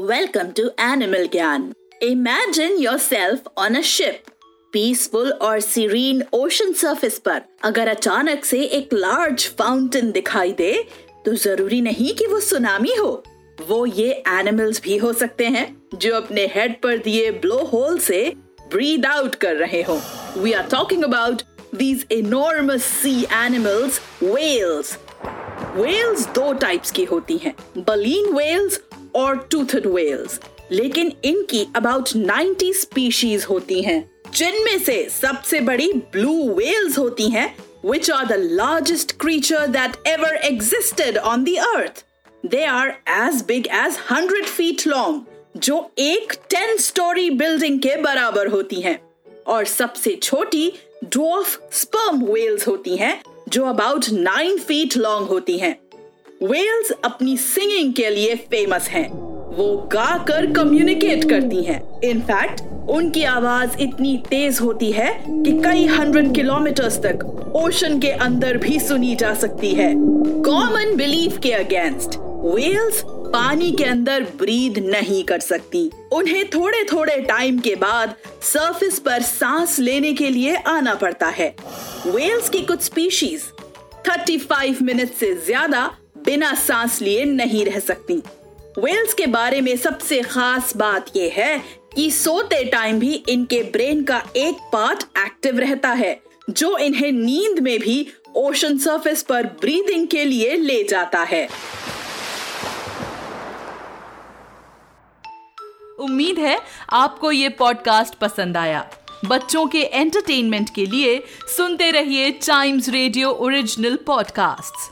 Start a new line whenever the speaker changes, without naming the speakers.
Welcome to Animal Gyan. Imagine yourself on a ship. Peaceful और serene ocean surface पर अगर अचानक से एक लार्ज फाउंटेन दिखाई दे तो ज़रूरी नहीं कि वो सुनामी हो वो ये एनिमल्स भी हो सकते हैं, जो अपने हेड पर दिए ब्लो होल से ब्रीद आउट कर रहे हो we are talking about these enormous sea animals whales. Whales दो टाइप्स की होती हैं बलीन whales और टूथड whales. लेकिन इनकी अबाउट 90 स्पीशीज होती हैं जिनमें से सबसे बड़ी ब्लू whales होती हैं which are the largest creature that ever existed on the earth. They are as big as 100 feet long, जो एक 10 स्टोरी बिल्डिंग के बराबर होती हैं और सबसे छोटी ड्वार्फ स्पर्म वेल्स होती हैं जो अबाउट 9 फीट लॉन्ग होती हैं वेल्स अपनी सिंगिंग के लिए फ़ेमस हैं। वो गाकर कम्युनिकेट करती हैं। इनफैक्ट उनकी आवाज़ इतनी तेज होती है कि कई हंड्रेड किलोमीटर्स तक ओशन के अंदर भी सुनी जा सकती है। कॉमन बिलीफ के अगेंस्ट वेल्स पानी के अंदर ब्रीद नहीं कर सकती। उन्हें थोड़े थोड़े टाइम के बाद सरफेस पर सांस लेने के लिए आना पड़ता है। वेल्स की कुछ स्पीशीज 35 मिनट से ज़्यादा बिना सांस लिए नहीं रह सकती। वेल्स के बारे में सबसे खास बात यह है कि सोते टाइम भी इनके ब्रेन का एक पार्ट एक्टिव रहता है, जो इन्हें नींद में भी ओशन सरफेस पर ब्रीदिंग के लिए ले जाता है।
उम्मीद है आपको ये पॉडकास्ट पसंद आया। बच्चों के एंटरटेनमेंट के लिए सुनते रहिए टाइम्स रेडियो ओरिजिनल पॉडकास्ट्स